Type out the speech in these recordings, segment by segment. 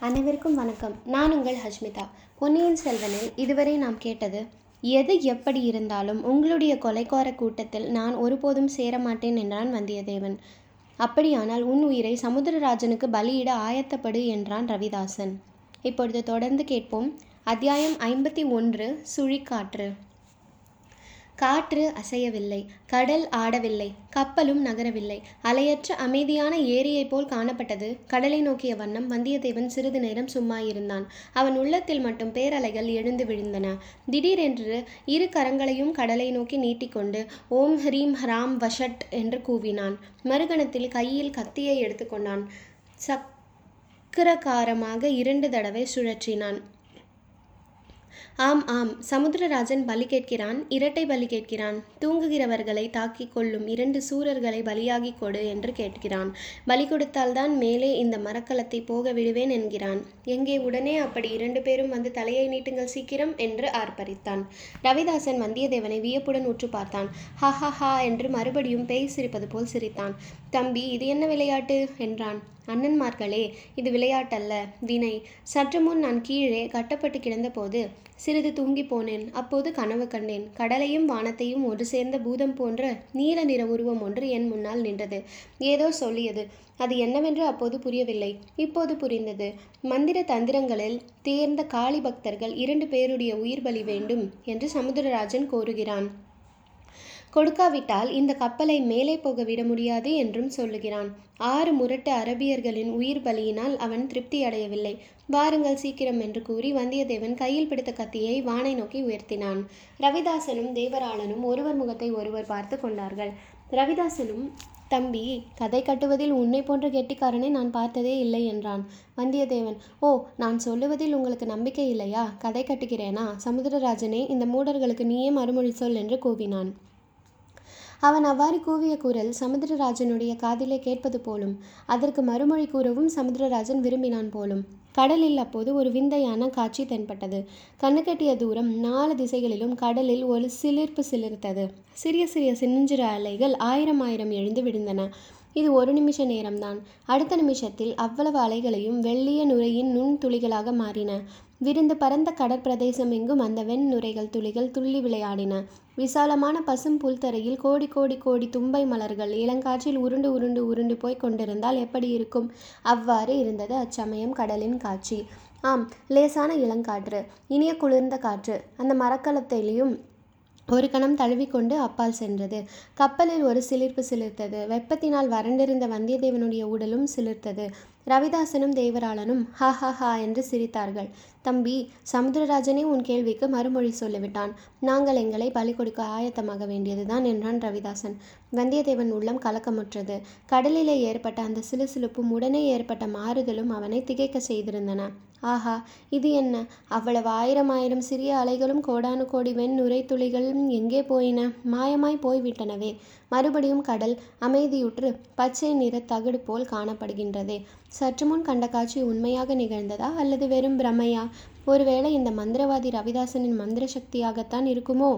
அனைவருக்கும் வணக்கம். நான் உங்கள் ஹஷ்மிதா. பொன்னியின் செல்வனில் இதுவரை நாம் கேட்டது எது எப்படி இருந்தாலும் உங்களுடைய கொலைக்கார கூட்டத்தில் நான் ஒருபோதும் சேரமாட்டேன் என்றான் வந்தியத்தேவன். அப்படியானால் உன் உயிரை சமுத்திரராஜனுக்கு பலியிட ஆயத்தப்படு என்றான் ரவிதாசன். இப்பொழுது தொடர்ந்து கேட்போம். அத்தியாயம் ஐம்பத்தி ஒன்று சுழிக்காற்று. காற்று அசையவில்லை கடல் ஆடவில்லை கப்பலும் நகரவில்லை. அலையற்ற அமைதியான ஏரியைப் போல் காணப்பட்டது. கடலை நோக்கிய வண்ணம் வந்தியத்தேவன் சிறிது நேரம் சும்மா இருந்தான். அவன் உள்ளத்தில் மட்டும் பேரலைகள் எழுந்து விழுந்தன. திடீரென்று இரு கரங்களையும் கடலை நோக்கி நீட்டிக்கொண்டு ஓம் ஹ்ரீம் ஹராம் வஷட் என்று கூவினான். மறுகணத்தில் கையில் கத்தியை எடுத்துக்கொண்டான். சக்கரகாரமாக இரண்டு தடவை சுழற்றினான். ஆம் ஆம் சமுத்திரராஜன் பலி கேட்கிறான் இரட்டை பலி கேட்கிறான் தூங்குகிறவர்களை தாக்கிக் கொள்ளும் இரண்டு சூரர்களை பலியாகி கொடு என்று கேட்கிறான். பலி கொடுத்தால்தான் மேலே இந்த மரக்கலத்தை போக விடுவேன் என்கிறான். எங்கே உடனே அப்படி இரண்டு பேரும் வந்து தலையை நீட்டுங்கள் சீக்கிரம் என்று ஆர்ப்பரித்தான். ரவிதாசன் வந்தியத்தேவனை வியப்புடன் உற்று பார்த்தான். ஹா ஹா ஹா என்று மறுபடியும் பேய் சிரிப்பது போல் சிரித்தான். தம்பி இது என்ன விளையாட்டு? என்றான். அண்ணன்மார்களே இது விளையாட்டல்ல. வினை சற்று முன் நான் கீழே கட்டப்பட்டு கிடந்தபோது சிறிது தூங்கி போனேன். அப்போது கனவு கண்டேன். கடலையும் வானத்தையும் ஒரு சேர்ந்த பூதம் போன்ற நீல நிற உருவம் ஒன்று என் முன்னால் நின்றது. ஏதோ சொல்லியது. அது என்னவென்று அப்போது புரியவில்லை. இப்போது புரிந்தது. மந்திர தந்திரங்களில் தேர்ந்த காளி பக்தர்கள் இரண்டு பேருடைய உயிர் பலி வேண்டும் என்று சமுத்திரராஜன் கோருகிறான். கொடுக்காவிட்டால் இந்த கப்பலை மேலே போக விட முடியாது என்றும் சொல்லுகிறான். ஆறு முரட்டு அரபியர்களின் உயிர் பலியினால் அவன் திருப்தி அடையவில்லை. வாருங்கள் சீக்கிரம் என்று கூறி வந்தியத்தேவன் கையில் பிடித்த கத்தியை வானை நோக்கி உயர்த்தினான். ரவிதாசனும் தேவராளனும் ஒருவர் முகத்தை ஒருவர் பார்த்து கொண்டார்கள். ரவிதாசனும் தம்பி கதை கட்டுவதில் உன்னை போன்ற கெட்டிக்காரனை நான் பார்த்ததே இல்லை என்றான் வந்தியத்தேவன். ஓ நான் சொல்லுவதில் உங்களுக்கு நம்பிக்கை இல்லையா? கதை கட்டுகிறேனா? சமுத்திரராஜனே இந்த மூடர்களுக்கு நீயே மறுமொழி சொல் என்று கூவினான். அவன் அவ்வாறு கூவிய குரல் சமுத்திரராஜனுடைய காதிலே கேட்பது போலும் அதற்கு மறுமொழி கூறவும் சமுத்திரராஜன் விரும்பினான் போலும். கடலில் அப்போது ஒரு விந்தையான காட்சி தென்பட்டது. கண்ணுக்கெட்டிய தூரம் நாலு திசைகளிலும் கடலில் ஒரு சிலிர்ப்பு சிலிர்த்தது. சிறிய சிறிய சின்னஞ்சிறு அலைகள் ஆயிரம் ஆயிரம் எழுந்து விழுந்தன. இது ஒரு நிமிஷ நேரம்தான். அடுத்த நிமிஷத்தில் அவ்வளவு அலைகளையும் வெள்ளிய நுரையின் நுண் துளிகளாக மாறின. விருந்து பரந்த கடற்பிரதேசம் எங்கும் அந்த வெண் நுரைகள் துளிகள் துள்ளி விளையாடின. விசாலமான பசும் புல்தரையில் கோடி கோடி கோடி தும்பை மலர்கள் இளங்காற்றில் உருண்டு உருண்டு உருண்டு போய் கொண்டிருந்தால் எப்படி இருக்கும்? அவ்வாறு இருந்தது அச்சமயம் கடலின் காட்சி. ஆம் லேசான இளங்காற்று இனிய குளிர்ந்த காற்று. அந்த மரக்கலத்திலையும் ஒரு கணம் தழுவிக்கொண்டு அப்பால் சென்றது. கப்பலில் ஒரு சிலிர்ப்பு சிலிர்த்தது. வெப்பத்தினால் வறண்டிருந்த வந்தியத்தேவனுடைய உடலும் சிலிர்த்தது. ரவிதாசனும் தேவராளனும் ஹா ஹா ஹா என்று சிரித்தார்கள். தம்பி சமுத்திரராஜனே உன் கேள்விக்கு மறுமொழி சொல்லிவிட்டான். நாங்கள் எங்களை பலி கொடுக்க ஆயத்தமாக வேண்டியதுதான் என்றான் ரவிதாசன். வந்தியத்தேவன் உள்ளம் கலக்கமுற்றது. கடலிலே ஏற்பட்ட அந்த சிலுசிலுப்பும் உடனே ஏற்பட்ட மாறுதலும் அவனை திகைக்க செய்திருந்தன. ஆஹா இது என்ன? அவ்வளவு ஆயிரம் ஆயிரம் சிறிய அலைகளும் கோடானு கோடி வெண் நுரை துளிகளும் எங்கே போயின? மாயமாய் போய்விட்டனவே. மறுபடியும் கடல் அமைதியுற்று பச்சை நிற தகடு போல் காணப்படுகின்றதே. சற்று முன் கண்ட காட்சி உண்மையாக நிகழ்ந்ததா அல்லது வெறும் பிரமையா? ஒருவேளை இந்த மந்திரவாதி ரவிதாசனின் மந்திர சக்தியாகத்தான் இருக்குமோ?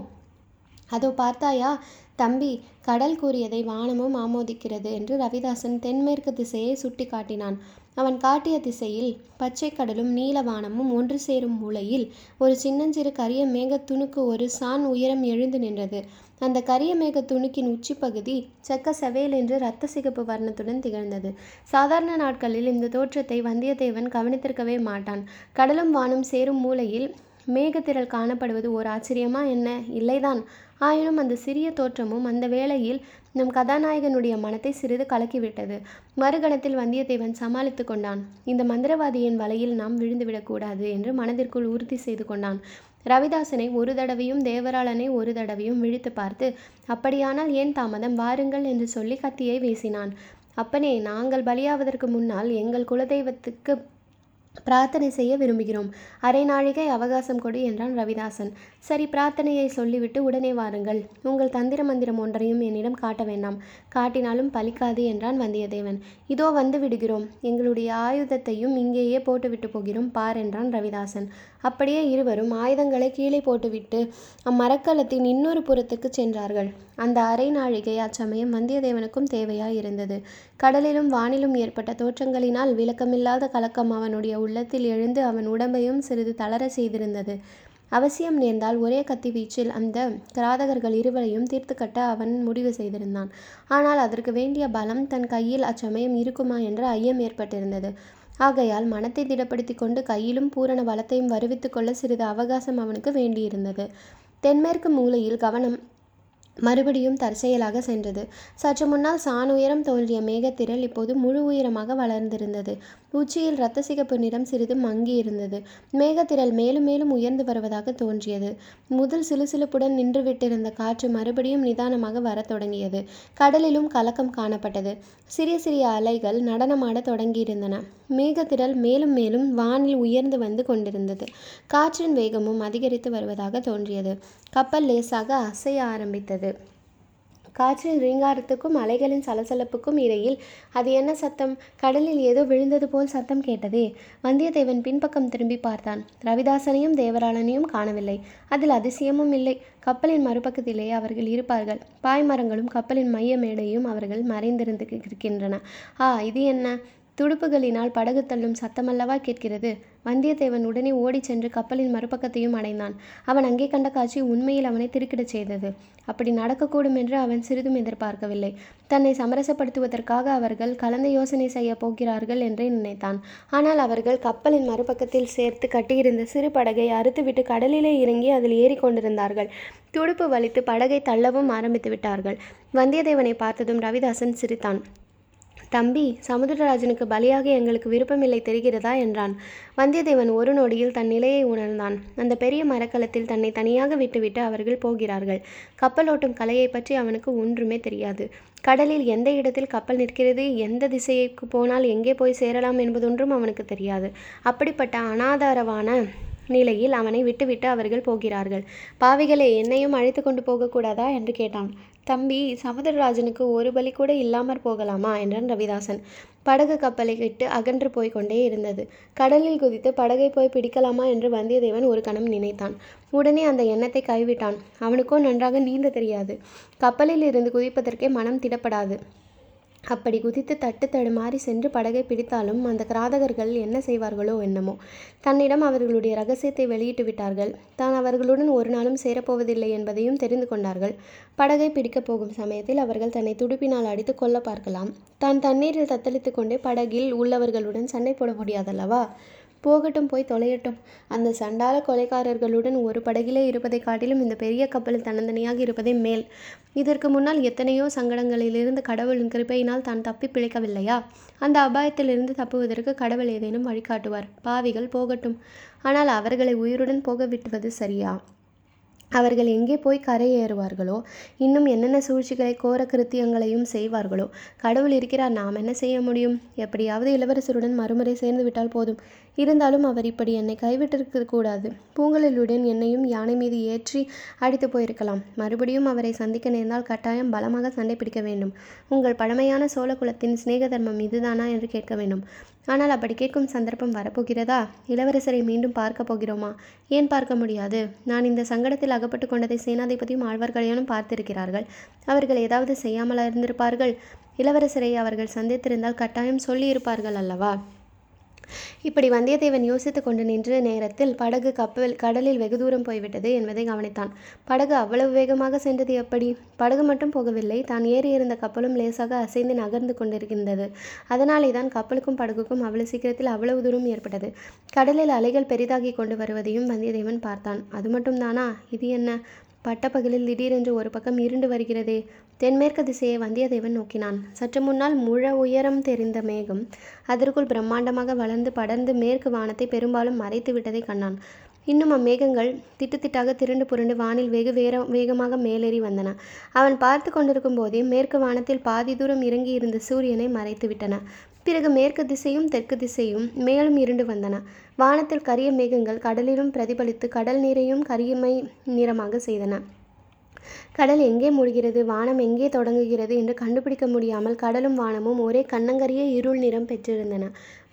அதோ பார்த்தாயா? தம்பி கடல் கூறியதை வானமும் ஆமோதிக்கிறது என்று ரவிதாசன் தென்மேற்கு திசையை சுட்டி காட்டினான் அவன் காட்டிய திசையில் பச்சை கடலும் நீலவானமும் ஒன்று சேரும் மூலையில் ஒரு சின்னஞ்சிறு கரிய மேகத்துணுக்கு ஒரு சான் உயரம் எழுந்து நின்றது. அந்த கரிய மேக துணுக்கின் உச்சிப்பகுதி செக்க செவேல் என்று இரத்த சிகப்பு வர்ணத்துடன் திகழ்ந்தது. சாதாரண நாட்களில் இந்த தோற்றத்தை வந்தியத்தேவன் கவனித்திருக்கவே மாட்டான். கடலும் வானும் சேரும் மூலையில் மேகத்திரள் காணப்படுவது ஓர் ஆச்சரியமா என்ன? இல்லைதான். ஆயினும் அந்த சிறிய தோற்றமும் அந்த வேளையில் நம் கதாநாயகனுடைய மனத்தை சிறிது கலக்கிவிட்டது. மறுகணத்தில் வந்தியத்தேவன் சமாளித்து கொண்டான். இந்த மந்திரவாதியின் வலையில் நாம் விழுந்துவிடக்கூடாது என்று மனதிற்குள் உறுதி செய்து கொண்டான். ரவிதாசனை ஒரு தடவையும் தேவராளனை ஒரு தடவையும் விழித்து பார்த்து அப்படியானால் ஏன் தாமதம்? வாருங்கள் என்று சொல்லி கத்தியை வீசினான். அப்பனே நாங்கள் பலியாவதற்கு முன்னால் எங்கள் குலதெய்வத்துக்கு பிரார்த்தனை செய்ய விரும்புகிறோம். அரை நாழிகை அவகாசம் கொடு என்றான் ரவிதாசன். சரி பிரார்த்தனையை சொல்லிவிட்டு உடனே வாருங்கள். உங்கள் தந்திர மந்திரம் ஒன்றையும் என்னிடம் காட்ட வேண்டாம். காட்டினாலும் பலிக்காது என்றான் வந்தியத்தேவன். இதோ வந்து விடுகிறோம். எங்களுடைய ஆயுதத்தையும் இங்கேயே போட்டுவிட்டு போகிறோம் பார் என்றான் ரவிதாசன். அப்படியே இருவரும் ஆயுதங்களை கீழே போட்டுவிட்டு அம்மரக்கலத்தின் இன்னொரு புறத்துக்கு சென்றார்கள். அந்த அரை நாழிகை அச்சமயம் வந்தியத்தேவனுக்கும் தேவையாய் இருந்தது கடலிலும் வானிலும் ஏற்பட்ட தோற்றங்களினால் விளக்கமில்லாத கலக்கம் அவனுடைய உள்ளத்தில் எழுந்து அவன் உடம்பையும் சிறிது தளரச் செய்திருந்தது. அவசியம் நேர்ந்தால் ஒரே கத்தி வீச்சில் அந்த கிராதகர்கள் இருவரையும் தீர்த்து கட்ட அவன் முடிவு செய்திருந்தான். ஆனால் அதற்கு வேண்டிய பலம் தன் கையில் அச்சமயம் இருக்குமா என்ற ஐயம் ஏற்பட்டிருந்தது. ஆகையால் மனத்தை திடப்படுத்தி கொண்டு கையிலும் பூரண பலத்தையும் வருவித்துக்கொள்ள சிறிது அவகாசம் அவனுக்கு வேண்டியிருந்தது. தென்மேற்கு மூலையில் கவனம் மறுபடியும் தற்செயலாக சென்றது. சற்று முன்னால் சான் உயரம் தோன்றிய மேகத்திரள் இப்போது முழு உயரமாக வளர்ந்திருந்தது. உச்சியில் இரத்த சிகப்பு நிறம் சிறிது மங்கி இருந்தது மேகத்திரள் மேலும் மேலும் உயர்ந்து வருவதாக தோன்றியது. முதல் சிலுசிலுப்புடன் நின்றுவிட்டிருந்த காற்று மறுபடியும் நிதானமாக வரத் தொடங்கியது. கடலிலும் கலக்கம் காணப்பட்டது. சிறிய சிறிய அலைகள் நடனமாட தொடங்கியிருந்தன. மேகத்திரள் மேலும் மேலும் வானில் உயர்ந்து வந்து கொண்டிருந்தது. காற்றின் வேகமும் அதிகரித்து வருவதாக தோன்றியது. கப்பல் லேசாக அசைய ஆரம்பித்தது. காற்றின் ரீங்காரத்துக்கும் அலைகளின் சலசலப்புக்கும் இடையில் அது என்ன சத்தம்? கடலில் ஏதோ விழுந்தது போல் சத்தம் கேட்டதே. வந்தியத்தேவன் பின்பக்கம் திரும்பி பார்த்தான். ரவிதாசனையும் தேவராளனையும் காணவில்லை. அதில் அதிசயமும் இல்லை. கப்பலின் மறுபக்கத்திலே அவர்கள் இருப்பார்கள். பாய்மரங்களும் கப்பலின் மைய மேடையும் அவர்கள் மறைந்திருந்து இருக்கின்றன ஆ இது என்ன? துடுப்புகளினால் படகு தள்ளும் சத்தமல்லவா கேட்கிறது. வந்தியத்தேவன் உடனே ஓடிச் சென்று கப்பலின் மறுபக்கத்தையும் அடைந்தான். அவன் அங்கே கண்ட காட்சி உண்மையில் அவனை திருக்கிடச் செய்தது. அப்படி நடக்கக்கூடும் என்று அவன் சிறிதும் எதிர்பார்க்கவில்லை. தன்னை சமரசப்படுத்துவதற்காக அவர்கள் கலந்து யோசனை செய்ய போகிறார்கள் என்றே நினைத்தான். ஆனால் அவர்கள் கப்பலின் மறுபக்கத்தில் சேர்த்து கட்டியிருந்த சிறு படகை அறுத்துவிட்டு கடலிலே இறங்கி அதில் ஏறிக்கொண்டிருந்தார்கள் துடுப்பு வலித்து படகை தள்ளவும் ஆரம்பித்து விட்டார்கள் வந்தியத்தேவனை பார்த்ததும் ரவிதாசன் சிரித்தான். தம்பி சமுத்திரராஜனுக்கு பலியாக எங்களுக்கு விருப்பமில்லை தெரிகிறதா? என்றான். வந்தியத்தேவன் ஒரு நொடியில் தன் நிலையை உணர்ந்தான். அந்த பெரிய மரக்கலத்தில் தன்னை தனியாக விட்டுவிட்டு அவர்கள் போகிறார்கள். கப்பலோட்டும் கலையை பற்றி அவனுக்கு ஒன்றுமே தெரியாது. கடலில் எந்த இடத்தில் கப்பல் நிற்கிறது எந்த திசைக்கு போனால் எங்கே போய் சேரலாம் என்பதொன்றும் அவனுக்கு தெரியாது. அப்படிப்பட்ட அனாதாரவான நிலையில் அவனை விட்டுவிட்டு அவர்கள் போகிறார்கள். பாவிகளே என்னையும் அழைத்து கொண்டு போகக்கூடாதா? என்று கேட்டான். தம்பி சமுத்திரராஜனுக்கு ஒரு பலி கூட இல்லாமற் போகலாமா? என்றான் ரவிதாசன். படகு கப்பலை விட்டு அகன்று போய் கொண்டே இருந்தது. கடலில் குதித்து படகை போய் பிடிக்கலாமா? என்று வந்தியத்தேவன் ஒரு கணம் நினைத்தான். உடனே அந்த எண்ணத்தை கைவிட்டான். அவனுக்கோ நன்றாக நீந்த தெரியாது. கப்பலில் இருந்து குதிப்பதற்கே மனம் திடப்படாது. அப்படி குதித்து தட்டு தடுமாறி சென்று படகை பிடித்தாலும் அந்த கிராதகர்கள் என்ன செய்வார்களோ என்னமோ. தன்னிடம் அவர்களுடைய ரகசியத்தை வெளியிட்டு விட்டார்கள். தான் அவர்களுடன் ஒரு நாளும் சேரப்போவதில்லை என்பதையும் தெரிந்து கொண்டார்கள். படகை பிடிக்கப் போகும் சமயத்தில் அவர்கள் தன்னை துடுப்பினால் அடித்து கொல்ல பார்க்கலாம். தான் தண்ணீரில் தத்தளித்து கொண்டே படகில் உள்ளவர்களுடன் சண்டை போட முடியாதல்லவா? போகட்டும் போய் தொலையட்டும். அந்த சண்டால கொலைக்காரர்களுடன் ஒரு படகிலே இருப்பதை காட்டிலும் இந்த பெரிய கப்பலில் தன்னந்தனியாக இருப்பதே மேல். இதற்கு முன்னால் எத்தனையோ சங்கடங்களிலிருந்து கடவுளின் கிருப்பையினால் தான் தப்பி பிழைக்கவில்லையா? அந்த அபாயத்திலிருந்து தப்புவதற்கு கடவுள் ஏதேனும் வழிகாட்டுவார். பாவிகள் போகட்டும். ஆனால் அவர்களை உயிருடன் போக விட்டுவது சரியா? அவர்கள் எங்கே போய் கரையேறுவார்களோ இன்னும் என்னென்ன சூழ்ச்சிகளை கோர கிருத்தியங்களையும் செய்வார்களோ கடவுள் இருக்கிறார் நாம் என்ன செய்ய முடியும்? எப்படியாவது இளவரசருடன் மறுமுறை சேர்ந்து விட்டால் போதும். இருந்தாலும் அவர் இப்படி என்னை கைவிட்டிருக்க கூடாது. பூங்கலிலுடன் என்னையும் யானை மீது ஏற்றி அடித்து போயிருக்கலாம். மறுபடியும் அவரை சந்திக்க நேர்ந்தால் கட்டாயம் பலமாக சண்டை பிடிக்க வேண்டும். உங்கள் பழமையான சோழ குலத்தின் சிநேக தர்மம் இதுதானா? என்று கேட்க வேண்டும். ஆனால் அப்படி கேட்கும் சந்தர்ப்பம் வரப்போகிறதா? இளவரசரை மீண்டும் பார்க்க போகிறோமா? ஏன் பார்க்க முடியாது? நான் இந்த சங்கடத்தில் அகப்பட்டு கொண்டதை சேனாதிபதியும் ஆழ்வார்க்கடியானும் பார்த்திருக்கிறார்கள். அவர்கள் ஏதாவது செய்யாமல் இருந்திருப்பார்கள்? இளவரசரை அவர்கள் சந்தித்திருந்தால் கட்டாயம் சொல்லியிருப்பார்கள் அல்லவா? இப்படி வந்தியத்தேவன் யோசித்து கொண்டு நின்ற நேரத்தில் படகு கப்பல் கடலில் வெகு தூரம் போய்விட்டது என்பதை கவனித்தான். படகு அவ்வளவு வேகமாக சென்றது எப்படி? படகு மட்டும் போகவில்லை. தான் ஏறி இருந்த கப்பலும் லேசாக அசைந்து நகர்ந்து கொண்டிருக்கின்றது அதனாலே தான் கப்பலுக்கும் படகுக்கும் அவ்வளவு சீக்கிரத்தில் அவ்வளவு தூரம் ஏற்பட்டது. கடலில் அலைகள் பெரிதாகி கொண்டு வருவதையும் வந்தியத்தேவன் பார்த்தான். அது மட்டும் தானா? இது என்ன? பட்டப்பகலில் திடீரென்று ஒரு பக்கம் இருண்டு வருகிறதே. தென்மேற்கு திசையை வந்தியத்தேவன் நோக்கினான். சற்று முன்னால் முழ உயரம் தெரிந்த மேகம் அதற்குள் பிரம்மாண்டமாக வளர்ந்து படர்ந்து மேற்கு வானத்தை பெரும்பாலும் மறைத்து விட்டதை கண்டான். இன்னும் அம்மேகங்கள் திட்டு திட்டாக திரண்டு புரண்டு வானில் வெகு வேற வேகமாக மேலேறி வந்தன. அவன் பார்த்து கொண்டிருக்கும் போதே மேற்கு வானத்தில் பாதி தூரம் இறங்கி இருந்த சூரியனை மறைத்து விட்டன. பிறகு மேற்கு திசையும் தெற்கு திசையும் மேலும் இருண்டு வந்தன. வானத்தில் கரிய மேகங்கள் கடலிலும் பிரதிபலித்து கடல் நீரையும் கரியமை நிறமாக செய்தன. கடல் எங்கே முடிகிறது வானம் எங்கே தொடங்குகிறது என்று கண்டுபிடிக்க முடியாமல் கடலும் வானமும் ஒரே கண்ணங்கரிய இருள் நிறம் பெற்றிருந்தன.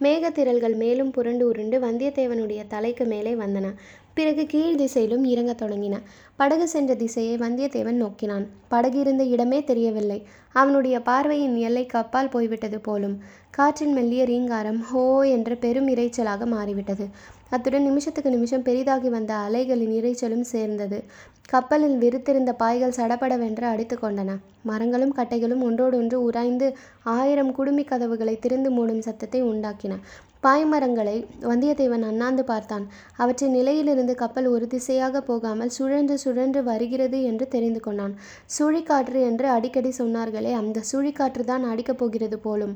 மேகத்திரள்கள் மேலும் புரண்டு உருண்டு வந்தியத்தேவனுடைய தலைக்கு மேலே வந்தன. பிறகு கீழ் திசையிலும் இறங்கத் தொடங்கின. படகு சென்ற திசையை வந்தியத்தேவன் நோக்கினான். படகு இருந்த இடமே தெரியவில்லை. அவனுடைய பார்வையின் எல்லைக்கு அப்பால் போய்விட்டது போலும். காற்றின் மெல்லிய ரீங்காரம் ஹோ என்ற பெரும் இரைச்சலாக மாறிவிட்டது. அத்துடன் நிமிஷத்துக்கு நிமிஷம் பெரிதாகி வந்த அலைகளின் இரைச்சலும் சேர்ந்தது. கப்பலில் விரித்திருந்த பாய்கள் சடபடவென்று அடித்து கொண்டன. மரங்களும் கட்டைகளும் ஒன்றோடொன்று உராய்ந்து ஆயிரம் குடுமி கதவுகளை திறந்து மூடும் சத்தத்தை உண்டாக்கின. பாய்மரங்களை வந்தியத்தேவன் அண்ணாந்து பார்த்தான். அவற்றின் நிலையிலிருந்து கப்பல் ஒரு திசையாக போகாமல் சுழன்று சுழன்று வருகிறது என்று தெரிந்து கொண்டான். சுழிக்காற்று என்று அடிக்கடி சொன்னார்களே அந்த சுழிக்காற்று தான் அடிக்கப் போகிறது போலும்.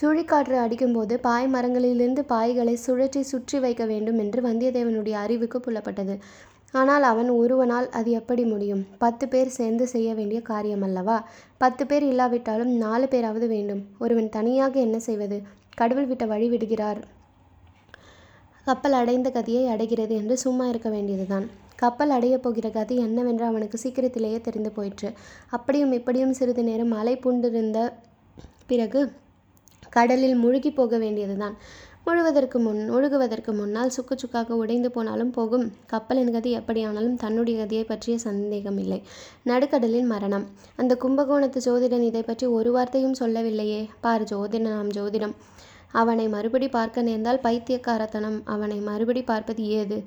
சுழிக்காற்று அடிக்கும்போது பாய்மரங்களிலிருந்து பாய்களை சுழற்றி சுற்றி வைக்க வேண்டும் என்று வந்தியத்தேவனுடைய அறிவுக்கு புலப்பட்டது. ஆனால் அவன் ஒருவனால் அது எப்படி முடியும்? பத்து பேர் சேர்ந்து செய்ய வேண்டிய காரியம் அல்லவா பத்து பேர் இல்லாவிட்டாலும் நாலு பேராவது வேண்டும். ஒருவன் தனியாக என்ன செய்வது? கடவுள் விட்ட வழி விடுகிறார். கப்பல் அடைந்த கதியை அடைகிறது என்று சும்மா இருக்க வேண்டியதுதான். கப்பல் அடையப் போகிற கதி என்னவென்று அவனுக்கு சீக்கிரத்திலேயே தெரிந்து போயிற்று. அப்படியும் இப்படியும் சிறிது நேரம் அலை பூண்டிருந்த பிறகு கடலில் முழுகி போக வேண்டியதுதான். முழுவதற்கு முன் ஒழுகுவதற்கு முன்னால் சுக்கு சுக்காக உடைந்து போனாலும் போகும். கப்பலின் கதி எப்படியானாலும் தன்னுடைய கதியை பற்றிய சந்தேகம் இல்லை நடுக்கடலின் மரணம். அந்த கும்பகோணத்து ஜோதிடன் இதை பற்றி ஒரு வார்த்தையும் சொல்லவில்லையே. பார் ஜோதிடனாம் ஜோதிடம். அவனை மறுபடி பார்க்க நேர்ந்தால் பைத்தியக்காரத்தனம். அவனை மறுபடி பார்ப்பது ஏது?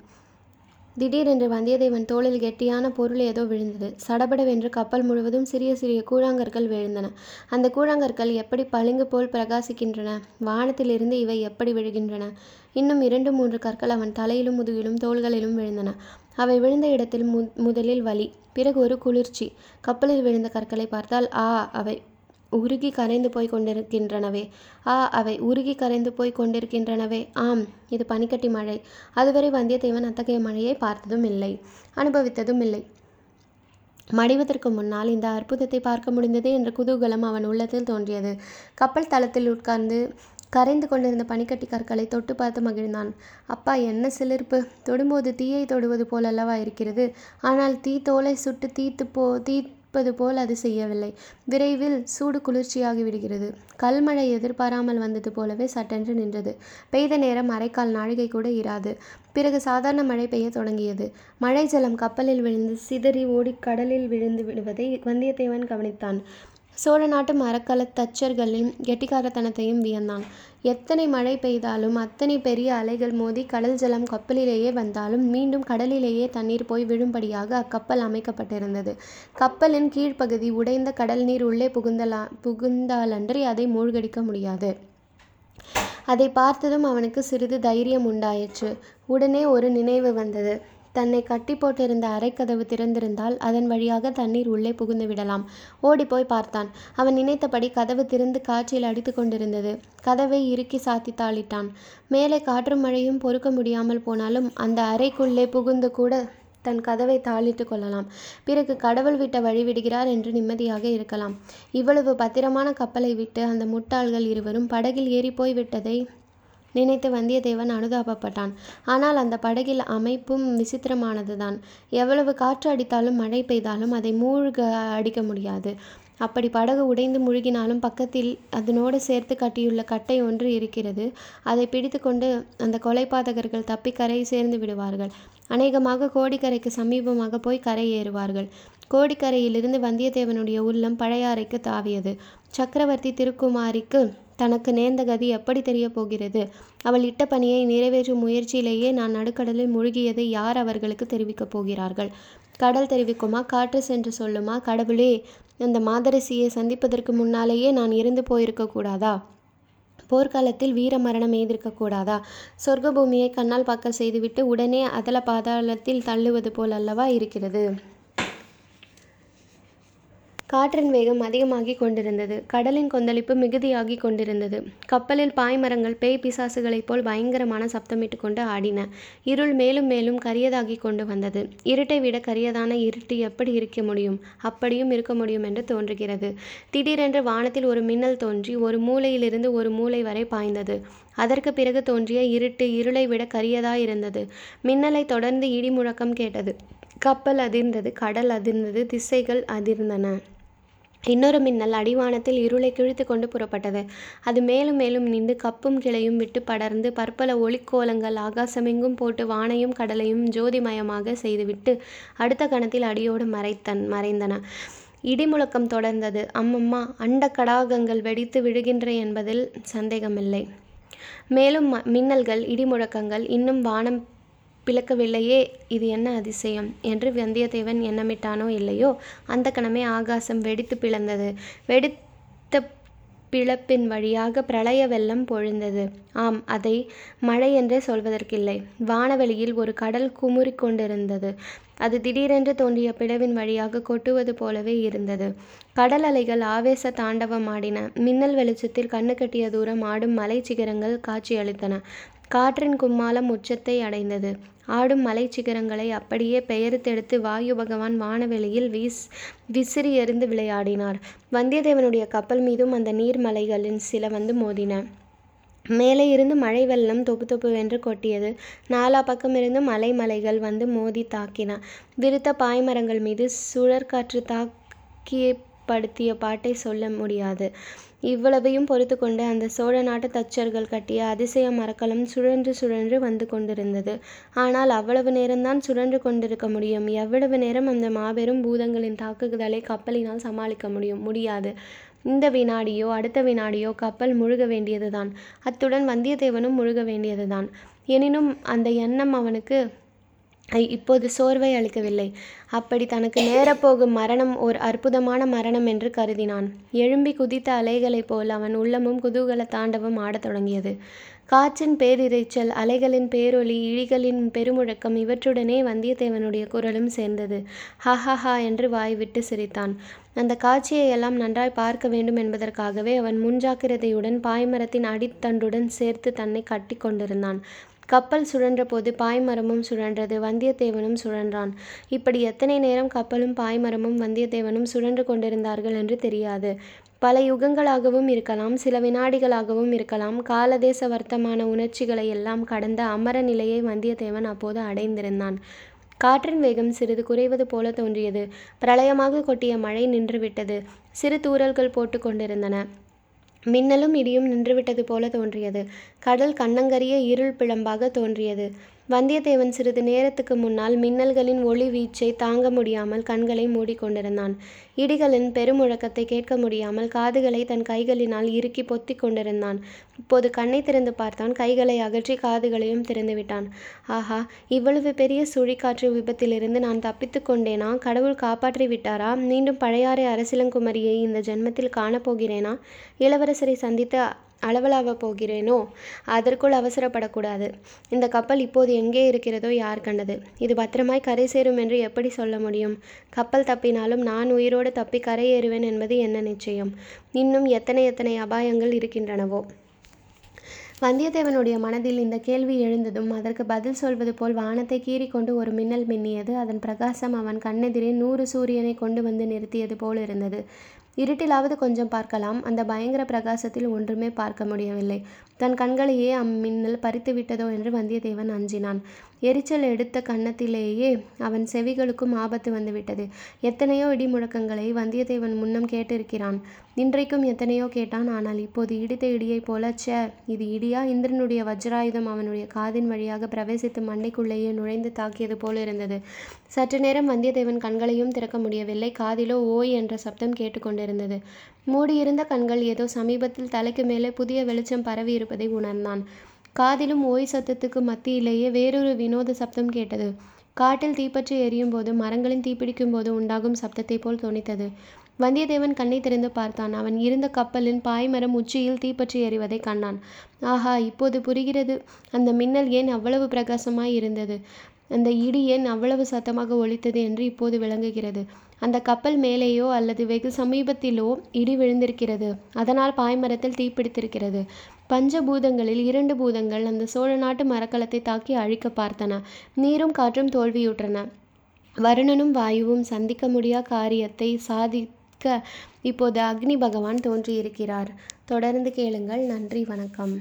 திடீரென்று வந்தியத்தேவன் தோளில் கெட்டியான பொருள் ஏதோ விழுந்தது. சடபடவென்று கப்பல் முழுவதும் சிறிய சிறிய கூழாங்கற்கள் விழுந்தன. அந்த கூழாங்கற்கள் எப்படி பளிங்கு போல் பிரகாசிக்கின்றன? வானத்திலிருந்து இவை எப்படி விழுகின்றன? இன்னும் இரண்டு மூன்று கற்கள் அவன் தலையிலும் முதுகிலும் தோள்களிலும் விழுந்தன. அவை விழுந்த இடத்தில் மு முதலில் வலி பிறகு ஒரு குளிர்ச்சி. கப்பலில் விழுந்த கற்களை பார்த்தால் ஆ அவை உருகி கரைந்து போய் கொண்டிருக்கின்றனவே. ஆ அவை உருகி கரைந்து போய் கொண்டிருக்கின்றனவே. ஆம் இது பனிக்கட்டி மழை. அதுவரை வந்தியத்தேவன் அத்தகைய மழையை பார்த்ததும் இல்லை அனுபவித்ததும் இல்லை. மடிவதற்கு முன்னால் இந்த அற்புதத்தை பார்க்க முடிந்ததே என்ற குதூகலம் அவன் உள்ளத்தில் தோன்றியது. கப்பல் தளத்தில் உட்கார்ந்து கரைந்து கொண்டிருந்த பனிக்கட்டி கற்களை தொட்டு பார்த்து மகிழ்ந்தான். அப்பா என்ன சிலிர்ப்பு! தொடும்போது தீயை தொடுவது போலல்லவா இருக்கிறது. ஆனால் தீ தோலை சுட்டு தீத்து போ தீ நினைப்பது போல் அது செய்யவில்லை. விரைவில் சூடு குளிர்ச்சியாகி விடுகிறது. கல்மழை எதிர்பாராமல் வந்தது போலவே சட்டென்று நின்றது. பெய்த நேரம் அரைக்கால் நாழிகை கூட இராது. பிறகு சாதாரண மழை பெய்ய தொடங்கியது. மழை ஜலம் கப்பலில் விழுந்து சிதறி ஓடி கடலில் விழுந்து விடுவதை வந்தியத்தேவன் கவனித்தான். சோழ நாட்டு மரக்கல தச்சர்களின் கெட்டிக்காரத்தனத்தையும் வியந்தான். எத்தனை மழை பெய்தாலும் அத்தனை பெரிய அலைகள் மோதி கடல் ஜலம் கப்பலிலேயே வந்தாலும் மீண்டும் கடலிலேயே தண்ணீர் போய் விழும்படியாக அக்கப்பல் அமைக்கப்பட்டிருந்தது. கப்பலின் கீழ்ப்பகுதி உடைந்த கடல் நீர் உள்ளே புகுந்தலா புகுந்தாலன்றி அதை மூழ்கடிக்க முடியாது. அதை பார்த்ததும் அவனுக்கு சிறிது தைரியம் உண்டாயிற்று. உடனே ஒரு நினைவு வந்தது. தன்னை கட்டி போட்டிருந்த அறைக்கதவு திறந்திருந்தால் அதன் வழியாக தண்ணீர் உள்ளே புகுந்து விடலாம். ஓடிப்போய் பார்த்தான். அவன் நினைத்தபடி கதவு திறந்து காற்றில் அடித்து கொண்டிருந்தது. கதவை இறுக்கி சாத்தி தாளிட்டான். மேலே காற்றும் மழையும் பொறுக்க முடியாமல் போனாலும் அந்த அறைக்குள்ளே புகுந்து கூட தன் கதவை தாளிட்டு கொள்ளலாம். பிறகு கடவுள் விட்ட வழி விடுகிறார் என்று நிம்மதியாக இருக்கலாம். இவ்வளவு பத்திரமான கப்பலை விட்டு அந்த முட்டாள்கள் இருவரும் படகில் ஏறிப்போய் விட்டதை நினைத்து வந்தியத்தேவன் அனுதாபப்பட்டான். ஆனால் அந்த படகில் அமைப்பும் விசித்திரமானதுதான். எவ்வளவு காற்று அடித்தாலும் மழை பெய்தாலும் அதை மூழ்க அடிக்க முடியாது. அப்படி படகு உடைந்து முழுகினாலும் பக்கத்தில் அதனோடு சேர்த்து கட்டியுள்ள கட்டை ஒன்று இருக்கிறது. அதை பிடித்துக்கொண்டு அந்த கொலைபாதகர்கள் தப்பி கரை சேர்ந்து விடுவார்கள். அநேகமாக கோடிக்கரைக்கு சமீபமாக போய் கரை ஏறுவார்கள். கோடிக்கரையிலிருந்து வந்தியத்தேவனுடைய உள்ளம் பழையாறைக்கு தாவியது. சக்கரவர்த்தி திருக்குமாரிக்கு தனக்கு நேர்ந்த கதி எப்படி தெரிய போகிறது? அவள் இட்ட பணியை நிறைவேற்றும் முயற்சியிலேயே நான் நடுக்கடலில் முழுகியதை யார் அவர்களுக்கு தெரிவிக்கப் போகிறார்கள்? கடல் தெரிவிக்குமா? காற்று சென்று சொல்லுமா? கடவுளே அந்த மாதரசியை சந்திப்பதற்கு முன்னாலேயே நான் இருந்து போயிருக்க கூடாதா? போர்க்காலத்தில் வீர மரணம் எய்திருக்கக்கூடாதா சொர்க்க பூமியை கண்ணால் பார்க்க செய்துவிட்டு உடனே அதல பாதாளத்தில் தள்ளுவது போல் அல்லவா இருக்கிறது? காற்றின் வேகம் அதிகமாகிக் கொண்டிருந்தது. கடலின் கொந்தளிப்பு மிகுதியாகிக் கொண்டிருந்தது. கப்பலில் பாய்மரங்கள் பேய் பிசாசுகளைப் போல் பயங்கரமான சப்தமிட்டு கொண்டு ஆடின. இருள் மேலும் மேலும் கரியதாகிக் கொண்டு வந்தது. இருட்டை விட கரியதான இருட்டு எப்படி இருக்க முடியும்? அப்படியும் இருக்க முடியும் என்று தோன்றுகிறது. திடீரென்று வானத்தில் ஒரு மின்னல் தோன்றி ஒரு மூலையிலிருந்து ஒரு மூலை வரை பாய்ந்தது. அதற்கு பிறகு தோன்றிய இருட்டு இருளை விட கரியதாயிருந்தது மின்னலை தொடர்ந்து இடி முழக்கம் கேட்டது. கப்பல் அதிர்ந்தது கடல் அதிர்ந்தது திசைகள் அதிர்ந்தன. இன்னொரு மின்னல் அடிவானத்தில் இருளை கிழித்து கொண்டு புறப்பட்டது. அது மேலும் மேலும் நீண்டு கப்பும் கிளையும் விட்டு படர்ந்து பற்பல ஒளிக்கோலங்கள் ஆகாசமெங்கும் போட்டு வானையும் கடலையும் ஜோதிமயமாக செய்துவிட்டு அடுத்த கணத்தில் அடியோடு மறைத்தன் மறைந்தன. இடிமுழக்கம் தொடர்ந்தது. அம்மம்மா அண்ட கடாகங்கள் வெடித்து விழுகின்ற என்பதில் சந்தேகமில்லை. மேலும் மின்னல்கள் இடிமுழக்கங்கள் இன்னும் வானம் பிளக்கவில்லையே இது என்ன அதிசயம்? என்று வந்தியத்தேவன் எண்ணமிட்டானோ இல்லையோ? அந்த கணமே ஆகாசம் வெடித்து பிளந்தது. வெடித்த பிளப்பின் வழியாக பிரளய வெள்ளம் பொழிந்தது. ஆம் அதை மழை என்றே சொல்வதற்கில்லை. வானவெளியில் ஒரு கடல் குமுறி கொண்டிருந்தது. அது திடீரென்று தோன்றிய பிளவின் வழியாக கொட்டுவது போலவே இருந்தது. கடல் அலைகள் ஆவேச தாண்டவமாடின. மின்னல் வெளிச்சத்தில் கண்ணு கட்டிய தூரம் ஆடும் மலை சிகரங்கள் காட்சியளித்தன. காற்றின் கும்மாளம் உச்சத்தை அடைந்தது. ஆடும் மலை சிகரங்களை அப்படியே பெயர்த்தெடுத்து வாயு பகவான் வானவெளியில் வீஸ் விசிறி எறிந்து விளையாடினார். வந்தியத்தேவனுடைய கப்பல் மீதும் அந்த நீர்மலைகளின் சில வந்து மோதின. மேலே இருந்து மழை வெள்ளம் தொப்பு தொப்புவென்று கொட்டியது. நாலா பக்கமிருந்து மலை மலைகள் வந்து மோதி தாக்கின. விருத்த பாய்மரங்கள் மீது சுழற்காற்று தாக்கியப்படுத்திய பாட்டை சொல்ல முடியாது. இவ்வளவையும் பொறுத்து கொண்டு அந்த சோழ நாட்டு தச்சர்கள் கட்டிய அதிசய மரக்கலம் சுழன்று சுழன்று வந்து கொண்டிருந்தது. ஆனால் அவ்வளவு நேரம்தான் சுழன்று கொண்டிருக்க முடியும். எவ்வளவு நேரம் அந்த மாபெரும் பூதங்களின் தாக்குதலை கப்பலினால் சமாளிக்க முடியும்? முடியாது. இந்த வினாடியோ அடுத்த வினாடியோ கப்பல் முழுக வேண்டியதுதான். அத்துடன் வந்தியத்தேவனும் முழுக வேண்டியதுதான். எனினும் அந்த எண்ணம் அவனுக்கு இப்போது சோர்வை அளிக்கவில்லை. அப்படி தனக்கு நேரப்போகும் மரணம் ஓர் அற்புதமான மரணம் என்று கருதினான். எழும்பி குதித்த அலைகளைப் போல் அவன் உள்ளமும் குதூகல தாண்டவம் ஆடத் தொடங்கியது. காற்றின் பேரிரைச்சல் அலைகளின் பேரொலி இழிகளின் பெருமுழக்கம் இவற்றுடனே வந்தியத்தேவனுடைய குரலும் சேர்ந்தது. ஹஹஹா என்று வாய்விட்டு சிரித்தான். அந்த காட்சியை எல்லாம் நன்றாய் பார்க்க வேண்டும் என்பதற்காகவே அவன் முன்ஜாக்கிரதையுடன் பாய்மரத்தின் அடித்தண்டுடன் சேர்த்து தன்னை கட்டி கொண்டிருந்தான். கப்பல் சுழன்றபோது பாய்மரமும் சுழன்றது வந்தியத்தேவனும் சுழன்றான். இப்படி எத்தனை நேரம் கப்பலும் பாய்மரமும் வந்தியத்தேவனும் சுழன்று கொண்டிருந்தார்கள் என்று தெரியாது. பல யுகங்களாகவும் இருக்கலாம் சில வினாடிகளாகவும் இருக்கலாம். காலதேச வர்த்தமான உணர்ச்சிகளை எல்லாம் கடந்த அமர நிலையை வந்தியத்தேவன் அப்போது அடைந்திருந்தான். காற்றின் வேகம் சிறிது குறைவது போல தோன்றியது. பிரளயமாக கொட்டிய மழை நின்றுவிட்டது. சிறு தூறல்கள் போட்டு கொண்டிருந்தன. மின்னலும் இடியும் நின்றுவிட்டது போல தோன்றியது. கடல் கண்ணங்கரிய இருள் பிழம்பாக தோன்றியது. வந்தியத்தேவன் சிறிது நேரத்துக்கு முன்னால் மின்னல்களின் ஒளி வீச்சை தாங்க முடியாமல் கண்களை மூடிக்கொண்டிருந்தான் இடிகளின் பெருமுழக்கத்தை கேட்க முடியாமல் காதுகளை தன் கைகளினால் இறுக்கி பொத்தி கொண்டிருந்தான். இப்போது கண்ணை திறந்து பார்த்தான். கைகளை அகற்றி காதுகளையும் திறந்து விட்டான். ஆஹா இவ்வளவு பெரிய சுழிக்காற்று விபத்திலிருந்து நான் தப்பித்து கொண்டேனா? கடவுள் காப்பாற்றி விட்டாரா? மீண்டும் பழையாறை அரசிலங்குமரியை இந்த ஜென்மத்தில் காணப்போகிறேனா இளவரசரை சந்தித்து அளவலாவ போகிறேனோ? அதற்குள் அவசரப்படக்கூடாது. இந்த கப்பல் இப்போது எங்கே இருக்கிறதோ யார் கண்டது? இது பத்திரமாய் கரை சேரும் என்று எப்படி சொல்ல முடியும்? கப்பல் தப்பினாலும் நான் உயிரோடு தப்பி கரை ஏறுவேன் என்பது என்ன நிச்சயம்? இன்னும் எத்தனை எத்தனை அபாயங்கள் இருக்கின்றனவோ? வந்தியத்தேவனுடைய மனதில் இந்த கேள்வி எழுந்ததும் அதற்கு பதில் சொல்வது போல் வானத்தை கீறிக்கொண்டு ஒரு மின்னல் மின்னியது. அதன் பிரகாசம் அவன் கண்ணெதிரே நூறு சூரியனை கொண்டு வந்து நிறுத்தியது போல் இருந்தது. இருட்டிலாவது கொஞ்சம் பார்க்கலாம். அந்த பயங்கர பிரகாசத்தில் ஒன்றுமே பார்க்க முடியவில்லை. தன் கண்களையே அம்மின்னல் பறித்து விட்டதோ என்று வந்தியத்தேவன் அஞ்சினான். எரிச்சல் எடுத்த கன்னத்திலேயே அவன் செவிகளுக்கும் ஆபத்து வந்துவிட்டது. எத்தனையோ இடி முழக்கங்களை வந்தியத்தேவன் முன்னம் கேட்டிருக்கிறான். இன்றைக்கும் எத்தனையோ கேட்டான். ஆனால் இப்போது இடித்த இடியைப் போல சே இது இடியா? இந்திரனுடைய வஜ்ராயுதம் அவனுடைய காதின் வழியாக பிரவேசித்து மண்ணைக்குள்ளேயே நுழைந்து தாக்கியது போல இருந்தது. சற்று நேரம் வந்தியத்தேவன் கண்களையும் திறக்க முடியவில்லை. காதிலோ ஓய் என்ற சப்தம் கேட்டுக்கொண்டிருந்தது. மூடியிருந்த கண்கள் ஏதோ சமீபத்தில் தலைக்கு மேலே புதிய வெளிச்சம் பரவி இருப்பதை உணர்ந்தான். காதிலும் ஓய் சத்தத்துக்கு மத்தியிலேயே வேறொரு வினோத சப்தம் கேட்டது. காட்டில் தீப்பற்றி எரியும் போது மரங்களின் தீப்பிடிக்கும் போது உண்டாகும் சப்தத்தை போல் தோணித்தது. வந்தியத்தேவன் கண்ணை திறந்து பார்த்தான். அவன் இருந்த கப்பலின் பாய்மரம் உச்சியில் தீப்பற்றி எறிவதை கண்டான். ஆஹா இப்போது புரிகிறது. அந்த மின்னல் ஏன் அவ்வளவு பிரகாசமாய் இருந்தது? அந்த இடி ஏன் அவ்வளவு சத்தமாக ஒலித்தது என்று இப்போது விளங்குகிறது. அந்த கப்பல் மேலேயோ அல்லது வெகு சமீபத்திலோ இடி விழுந்திருக்கிறது. அதனால் பாய்மரத்தில் தீப்பிடித்திருக்கிறது பஞ்ச பூதங்களில் இரண்டு பூதங்கள் அந்த சோழ நாட்டு மரக்கலத்தை தாக்கி அழிக்க பார்த்தன. நீரும் காற்றும் தோல்வியுற்றன. வருணனும் வாயுவும் சந்திக்க முடியா காரியத்தை சாதிக்க இப்போது அக்னி பகவான் தோன்றியிருக்கிறார். தொடர்ந்து கேளுங்கள். நன்றி. வணக்கம்.